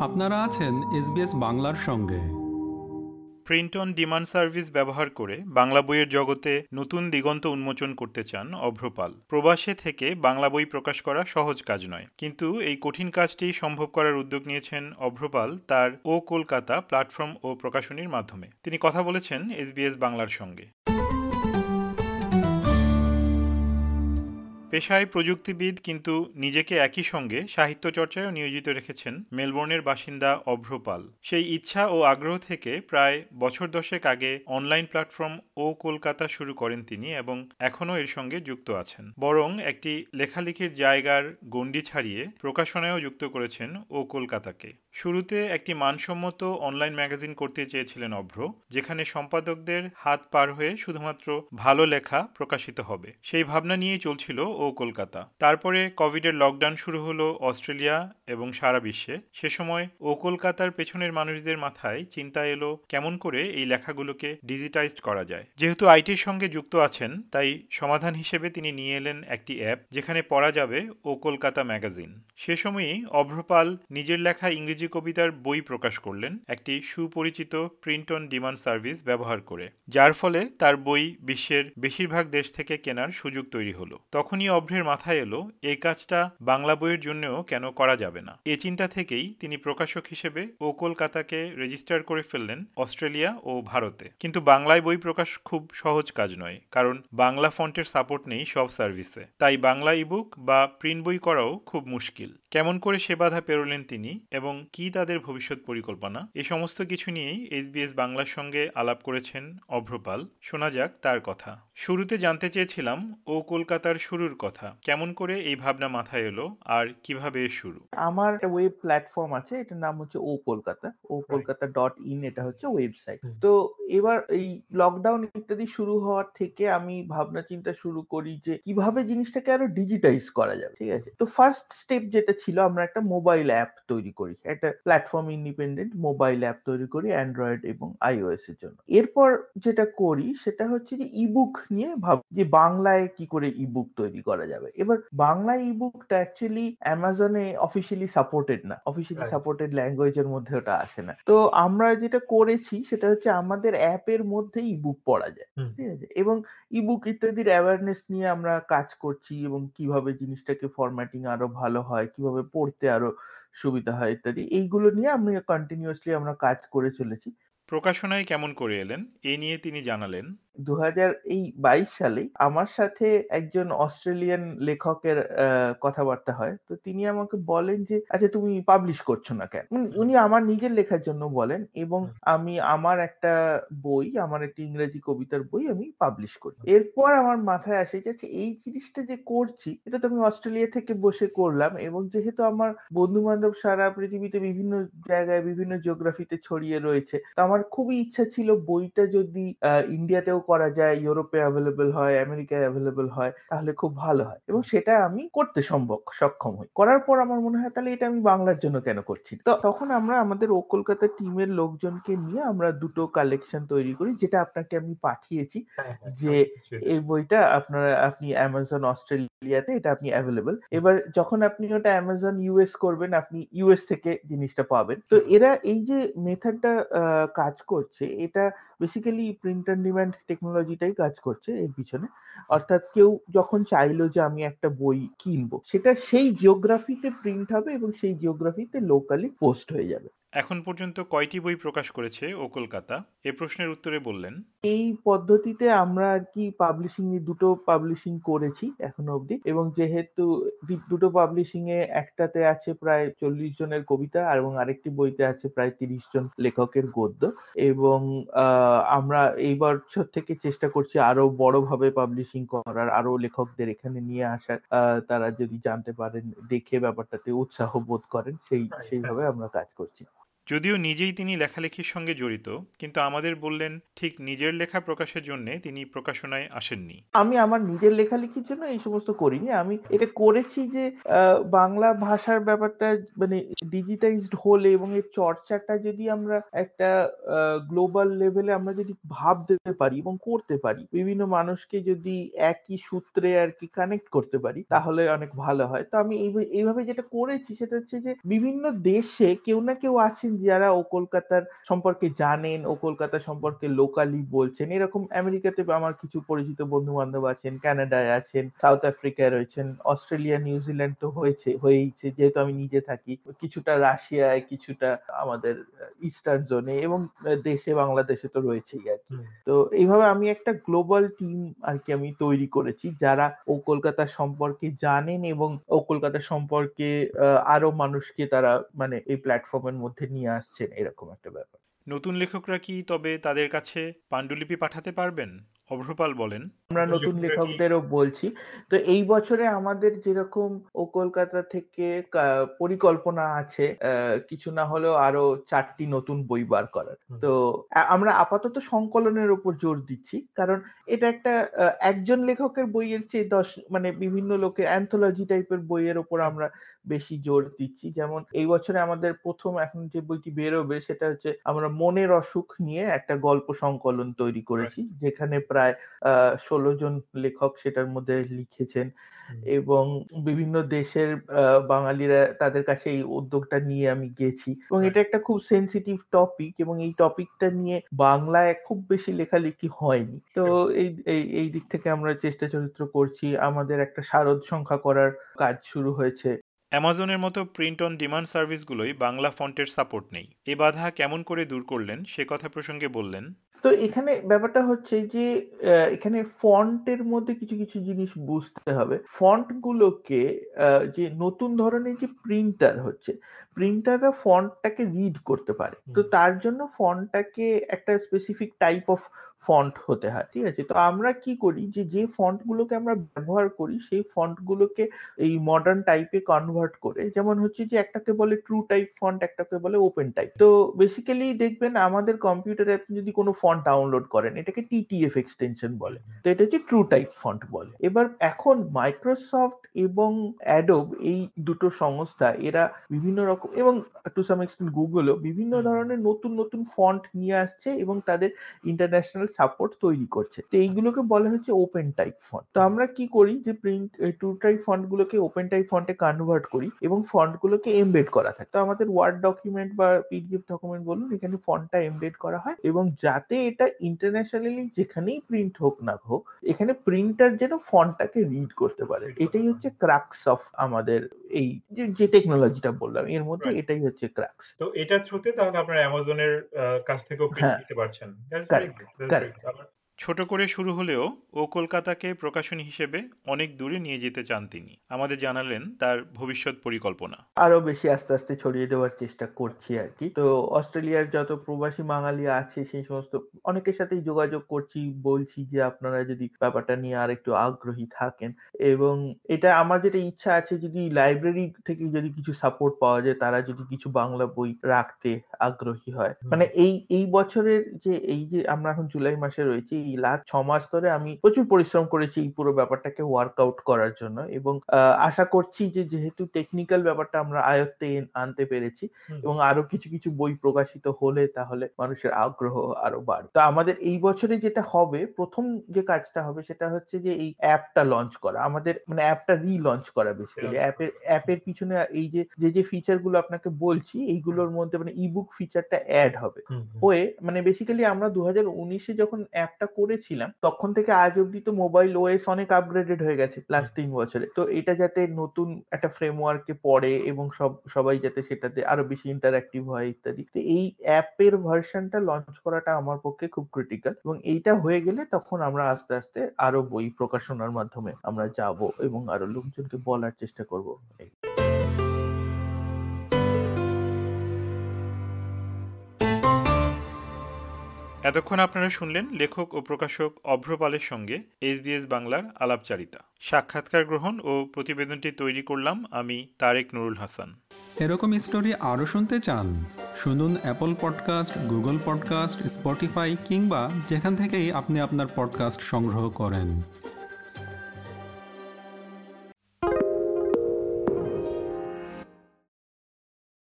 আপনারা আছেন এসবিএস বাংলার সঙ্গে। প্রিন্ট অন ডিমান্ড সার্ভিস ব্যবহার করে বাংলা বইয়ের জগতে নতুন দিগন্ত উন্মোচন করতে চান অভ্রপাল। প্রবাসে থেকে বাংলা বই প্রকাশ করা সহজ কাজ নয়। কিন্তু এই কঠিন কাজটি সম্ভব করার উদ্যোগ নিয়েছেন অভ্রপাল তার ও কলকাতা প্ল্যাটফর্ম ও প্রকাশনীর মাধ্যমে। তিনি কথা বলেছেন এসবিএস বাংলার সঙ্গে। পেশায় প্রযুক্তিবিদ কিন্তু নিজেকে একই সঙ্গে সাহিত্য চর্চায়ও নিয়োজিত রেখেছেন মেলবোর্নের বাসিন্দা অভ্রপাল। সেই ইচ্ছা ও আগ্রহ থেকে প্রায় বছর দশেক আগে অনলাইন প্ল্যাটফর্ম ও কলকাতা শুরু করেন তিনি এবং এখনও এর সঙ্গে যুক্ত আছেন। বরং একটি লেখালেখির জায়গার গণ্ডি ছাড়িয়ে প্রকাশনায়ও যুক্ত করেছেন ও কলকাতাকে। শুরুতে একটি মানসম্মত অনলাইন ম্যাগাজিন করতে চেয়েছিলেন অভ্র, যেখানে সম্পাদকদের হাত পার হয়ে শুধুমাত্র ভালো লেখা প্রকাশিত হবে। সেই ভাবনা নিয়েই চলছিল ও কলকাতা। তারপরে কোভিডের লকডাউন শুরু হলো অস্ট্রেলিয়া এবং সারা বিশ্বে। সে সময় ও কলকাতার পেছনের মানুষদের মাথায় চিন্তা এলো কেমন করে এই লেখাগুলোকে ডিজিটাইজড করা যায়। যেহেতু আইটির সঙ্গে যুক্ত আছেন, তাই সমাধান হিসেবে তিনি নিয়ে এলেন একটি অ্যাপ যেখানে পড়া যাবে ও কলকাতা ম্যাগাজিন। সে সময়ই অভ্রপাল নিজের লেখা ইংরেজি কবিতার বই প্রকাশ করলেন একটি সুপরিচিত প্রিন্ট অন ডিমান্ড সার্ভিস ব্যবহার করে। যার ফলে তার বই বিশ্বের বেশিরভাগ দেশ থেকে কেনার সুযোগ তৈরি হলো। তখনই অভ্রের মাথায় এলো, এই কাজটা বাংলা বইয়ের জন্যও কেন করা যাবে না? এ চিন্তা থেকেই তিনি প্রকাশক হিসেবে ও কলকাতাকে রেজিস্টার করে ফেললেন অস্ট্রেলিয়া ও ভারতে। কিন্তু বাংলায় বই প্রকাশ খুব সহজ কাজ নয়, কারণ বাংলা ফন্টের সাপোর্ট নেই সব সার্ভিসে। তাই বাংলা ইবুক বা প্রিন্ট বই করাও খুব মুশকিল। কেমন করে সে বাধা পেরোলেন তিনি এবং কি তাদের ভবিষ্যৎ পরিকল্পনা? এ সমস্ত কিছু নিয়েই এসবিএস বাংলার সঙ্গে আলাপ করেছেন অভ্রপাল। শোনা যাক তার কথা। শুরুতে জানতে চেয়েছিলাম ও কলকাতার শুরুর কথা। কেমন করে এই ভাবনা মাথায় এলো আর কীভাবে শুরু? আমার একটা ওয়েব প্ল্যাটফর্ম আছে এটার নাম হচ্ছে O Kolkata. O Kolkata dot in এটা হচ্ছে ওয়েবসাইট তো এবার এই লকডাউন ইত্যাদি শুরু হওয়ার থেকে আমি ভাবনা চিন্তা শুরু করি যে কীভাবে জিনিসটাকে আরও ডিজিটাইজ করা যাবে ঠিক আছে? তো ফার্স্ট স্টেপ যেটা ছিল আমরা একটা মোবাইল অ্যাপ তৈরি করি। একটা প্ল্যাটফর্ম ইন্ডিপেন্ডেন্ট মোবাইল অ্যাপ তৈরি করি অ্যান্ড্রয়েড এবং আইওএস এর জন্য। এরপর যেটা করি সেটা হচ্ছে যে ইবুক নিয়ে ভাব যে বাংলায় কি করে ইবুক তৈরি করা যাবে। এবার বাংলা ইবুকটা অ্যাকচুয়ালি অ্যামাজনে অফিসিয়ালি সাপোর্টেড না। অফিসিয়ালি. সাপোর্টেড ল্যাঙ্গুয়েজের মধ্যে ওটা আসে না। তো আমরা যেটা করেছি সেটা হচ্ছে আমাদের অ্যাপের মধ্যে ইবুক পড়া যায়। ঠিক আছে? এবং ইবুক ইত্যাদির অ্যাওয়ারনেস নিয়ে আমরা কাজ করছি এবং কীভাবে জিনিসটাকে ফরম্যাটিং আরও ভালো হয় কীভাবে পড়তে আরও সুবিধা হয় ইত্যাদি এইগুলো নিয়ে আমি কন্টিনিউয়াসলি আমরা কাজ করে চলেছি। প্রকাশনায় কেমন করে এলেন? এ নিয়ে তিনি জানালেন। দু হাজার এই বাইশ সালে আমার সাথে একজন অস্ট্রেলিয়ান লেখকের কথাবার্তা হয়। তো তিনি আমাকে বলেন যে আচ্ছা তুমি পাবলিশ করছ না কেন? উনি- আমার নিজের লেখার জন্য বলেন এবং আমি আমার একটা বই আমার একটি ইংরেজি কবিতার বই আমি পাবলিশ করি এরপর আমার মাথায় আসে যে আচ্ছা, এই জিনিসটা যে করছি এটা তো আমি অস্ট্রেলিয়া থেকে বসে করলাম এবং যেহেতু আমার বন্ধু বান্ধব সারা পৃথিবীতে বিভিন্ন জায়গায় বিভিন্ন জিওগ্রাফিতে ছড়িয়ে রয়েছে তো আমার খুবই ইচ্ছা ছিল বইটা যদি ইন্ডিয়াতেও করা যায় ইউরোপে অ্যাভেলেবেল হয় আমেরিকায় অ্যাভেলেবেল হয় তাহলে খুব ভালো হয়। এবং সেটা আমি করতে সম্ভব সক্ষম হই। করার পর আমার মনে হয় তাহলে এটা আমি বাংলার জন্য কেন করছি? তো তখন আমরা আমাদের ও কলকাতা টিমের লোকজনকে নিয়ে আমরা দুটো কালেকশন তৈরি করি যেটা আপনাকে আমি পাঠিয়েছি হ্যাঁ, হ্যাঁ, যে। এই বইটা আপনারা আপনি অ্যামাজন অস্ট্রেলিয়াতে এটা আপনি অ্যাভেলেবল এবার যখন আপনি ওটা অ্যামাজন ইউএস করবেন আপনি ইউএস থেকে জিনিসটা পাবেন। তো এরা এই যে মেথডটা কাজ করছে এটা বেসিক্যালি প্রিন্ট অন ডিমান্ড টেকনোলজিটাই কাজ করছে এর পিছনে। অর্থাৎ কেউ যখন চাইলো যে আমি একটা বই কিনবো সেটা সেই জিওগ্রাফিতে প্রিন্ট হবে এবং সেই জিওগ্রাফিতে লোকালি পোস্ট হয়ে যাবে। এখন পর্যন্ত কয়টি বই প্রকাশ করেছে ও কলকাতা? এ প্রশ্নের উত্তরে বললেন। এই পদ্ধতিতে আমরা আর কি পাবলিশিং দুটো পাবলিশিং করেছি এখনও অবধি এবং যেহেতু দুটো পাবলিশিং এ একটাতে আছে প্রায় চল্লিশ জনের কবিতা আর এবং আরেকটি বইতে আছে প্রায় তিরিশ জন লেখকের গদ্য এবং আহ, আমরা এই বছর থেকে চেষ্টা করছি আরও বড়ভাবে পাবলিশিং করার আরও লেখকদের এখানে নিয়ে আসার। আহ, তারা যদি জানতে পারেন দেখে ব্যাপারটাতে উৎসাহ বোধ করেন সেই সেইভাবে আমরা কাজ করছি। যদিও নিজেই তিনি লেখালেখির সঙ্গে জড়িত, কিন্তু আমাদের বললেন, ঠিক নিজের লেখা প্রকাশের জন্য তিনি প্রকাশনায় আসেননি। আমি আমার নিজের লেখালেখির জন্য এই সমস্ত করিনি। আমি এটা করেছি যে বাংলা ভাষার ব্যাপারটা মানে ডিজিটাইজড হলে এবং এর চর্চাটা যদি আমরা একটা গ্লোবাল লেভেলে আমরা যদি ভাবতে পারি এবং করতে পারি, বিভিন্ন মানুষকে যদি একই সূত্রে আর কি কানেক্ট করতে পারি, তাহলে অনেক ভালো হয়। তো আমি এই- এইভাবে যেটা করেছি সেটা হচ্ছে যে, বিভিন্ন দেশে কেউ না কেউ আছেন যারা ও কলকাতার সম্পর্কে জানেন ও কলকাতা সম্পর্কে লোকালি বলছেন এরকম আমেরিকাতে আমার কিছু পরিচিত বন্ধু বান্ধব আছেন কানাডায় আছেন সাউথ আফ্রিকায় রয়েছেন অস্ট্রেলিয়া নিউজিল্যান্ড তো হয়েছে হয়েইছে যেহেতু আমি নিজে থাকি কিছুটা রাশিয়ায় কিছুটা আমাদের ইস্টার্ন জোনে এবং দেশে বাংলাদেশে তো রয়েছেই আর কি। তো এইভাবে আমি একটা গ্লোবাল টিম আর কি আমি তৈরি করেছি যারা ও কলকাতা সম্পর্কে জানেন এবং ও কলকাতা সম্পর্কে আরও মানুষকে তারা মানে এই প্ল্যাটফর্মের মধ্যে নিয়ে আসছেন এরকম একটা ব্যাপার। নতুন লেখকরা কি তবে তাদের কাছে পাণ্ডুলিপি পাঠাতে পারবেন? অভ্রপাল বলেন। আমরা নতুন লেখকদেরও বলছি। তো এই বছরে আমাদের যেরকম ও কলকাতা থেকে পরিকল্পনা আছে আহ, কিছু না হলেও আরও চারটি নতুন বই বার করার। তো আমরা আপাতত সংকলনের উপর জোর দিচ্ছি কারণ এটা একটা আহ, একজন লেখকের বইয়ের চেয়ে দশ মানে বিভিন্ন লোকের অ্যান্থোলজি টাইপের বইয়ের উপর আমরা বেশি জোর দিচ্ছি। যেমন এই বছরে আমাদের প্রথম এখন যে বইটি বেরোবে সেটা হচ্ছে আমরা মনের অসুখ নিয়ে একটা গল্প সংকলন তৈরি করেছি যেখানে প্রায় ষোলো জন লেখক সেটার মধ্যে লিখেছেন এবং বিভিন্ন দেশের বাঙালিরা তাদের কাছে এই উদ্যোগটা নিয়ে আমি গেছি এবং এটা একটা খুব সেন্সিটিভ টপিক এবং এই টপিকটা নিয়ে বাংলায় খুব বেশি লেখালেখি হয়নি। তো এই এই- এই দিক থেকে আমরা চেষ্টা চরিত্র করছি আমাদের একটা শারদ সংখ্যা করার কাজ শুরু হয়েছে। অ্যামাজনের মতো প্রিন্ট অন ডিমান্ড সার্ভিসগুলোই বাংলা ফন্টের সাপোর্ট নেই। এ বাধা কেমন করে দূর করলেন সে কথা প্রসঙ্গে বললেন। তো এখানে ব্যাপারটা হচ্ছে যে এখানে ফন্টের মধ্যে কিছু কিছু জিনিস বুঝতে হবে। ফন্ট গুলোকে আহ, যে নতুন ধরনের যে প্রিন্টার হচ্ছে প্রিন্টাররা ফন্টটাকে রিড করতে পারে। তো তার জন্য ফন্টটাকে একটা স্পেসিফিক টাইপ অফ ফন্ট হতে হয় ঠিক আছে? তো আমরা কি করি যে যে ফন্ট গুলোকে আমরা ব্যবহার করি সেই ফন্ট গুলোকে এই মডার্ন টাইপে কনভার্ট করে যেমন হচ্ছে যে একটাকে বলে ট্রু টাইপ ফন্ট একটাকে বলে ওপেন টাইপ তো বেসিক্যালি দেখবেন আমাদের কম্পিউটারে আপনি যদি কোনো ফন্ট ডাউনলোড করেন এটাকে টিটিএফ এক্সটেনশন বলে। তো এটা হচ্ছে ট্রু টাইপ ফন্ট বলে। এবার এখন মাইক্রোসফট এবং অ্যাডোব এই দুটো সংস্থা এরা বিভিন্ন রকম এবং টু সাম এক্সটেন্ট গুগলও বিভিন্ন ধরনের নতুন নতুন ফন্ট নিয়ে আসছে এবং তাদের ইন্টারন্যাশনাল সাপোর্ট তৈরি করছে। তো এইগুলোকে বলা হচ্ছে ওপেন টাইপ ফন্ট তো আমরা কি করি যে প্রিন্ট টু টাইপ ফন্ট গুলোকে ওপেন টাইপ ফন্টে কনভার্ট করি এবং ফন্ট গুলোকে এমবেড করা থাকে। তো আমাদের ওয়ার্ড ডকুমেন্ট বা পিডিএফ ডকুমেন্ট বলুন এখানে ফন্টটা এমবেড করা হয় এবং যাতে এটা ইন্টারন্যাশনালি যেখানেই প্রিন্ট হোক না হোক এখানে প্রিন্টার যেন ফন্টটাকে রিড করতে পারে। এটাই হচ্ছে ক্রাক্স অফ আমাদের এই যে- টেকনোলজিটা বললাম এর মধ্যে এটাই হচ্ছে ক্রাক্স তো এটা থ্রুতে তাহলে আপনারা অ্যামাজনের কাছ থেকেও প্রিন্ট হ্যাঁ। নিতে পারছেন। ಸರಿ ছোট করে শুরু হলেও ও কলকাতাকে প্রকাশনী হিসেবে অনেক দূরে নিয়ে যেতে চান তিনি। আমাদের জানালেন তার ভবিষ্যৎ পরিকল্পনা। আরও বেশি আস্তে আস্তে ছড়িয়ে দেওয়ার চেষ্টা করছি আর কি। তো অস্ট্রেলিয়ার যত প্রবাসী বাঙালি আছে সেই সমস্ত অনেকের সাথেই যোগাযোগ করছি বলছি যে আপনারা যদি ব্যাপারটা নিয়ে আর একটু আগ্রহী থাকেন। এবং এটা আমার যেটা ইচ্ছা আছে যদি লাইব্রেরি থেকে যদি কিছু সাপোর্ট পাওয়া যায় তারা যদি কিছু বাংলা বই রাখতে আগ্রহী হয়। মানে এই এই বছরের যে এই যে আমরা এখন জুলাই মাসে রয়েছি লাস্ট ছ মাস ধরে আমি প্রচুর পরিশ্রম করেছি এই পুরো ব্যাপারটাকে ওয়ার্কআউট করার জন্য এবং আশা করছি যে যেহেতু টেকনিক্যাল ব্যাপারটা আমরা আয়ত্তে আনতে পেরেছি এবং আরও কিছু কিছু বই প্রকাশিত হলে তাহলে মানুষের আগ্রহ আরও বাড়বে। তো আমাদের এই বছরে যেটা হবে প্রথম যে কাজটা হবে সেটা হচ্ছে যে এই অ্যাপটা লঞ্চ করা। আমাদের মানে অ্যাপটা রিলঞ্চ করা বেসিক্যালি অ্যাপের অ্যাপের পিছনে এই যে যে যে ফিচারগুলো আপনাকে বলছি এইগুলোর মধ্যে মানে ইবুক ফিচারটা অ্যাড হবে। হয়ে মানে বেসিক্যালি আমরা দু হাজার উনিশে যখন অ্যাপটা করেছিলাম, তখন থেকে আজ অব্দি তো মোবাইল ওএস অনেক আপগ্রেডেড হয়ে গেছে লাস্ট তিন বছরে। তো এটা যাতে নতুন একটা ফ্রেমওয়ার্কে পড়ে এবং সব, সবাই যাতে সেটাতে আরও বেশি ইন্টারঅ্যাক্টিভ হয় ইত্যাদি। তো এই অ্যাপের ভার্সনটা লঞ্চ করাটা আমার পক্ষে খুব ক্রিটিক্যাল এবং এইটা হয়ে গেলে তখন আমরা আস্তে আস্তে আরও বই প্রকাশনার মাধ্যমে আমরা যাব এবং আরও লোকজনকে বলার চেষ্টা করব। এতক্ষণ আপনারা শুনলেন লেখক ও প্রকাশক অভ্রপালের সঙ্গে এসবিএস বাংলার আলাপচারিতা। সাক্ষাৎকার গ্রহণ ও প্রতিবেদনটি তৈরি করলাম আমি তারেক নুরুল হাসান। এরকম স্টোরি আরও শুনতে চান, শুনুন Apple podcast Google podcast Spotify কিংবা যেখান থেকেই আপনি আপনার পডকাস্ট সংগ্রহ করেন।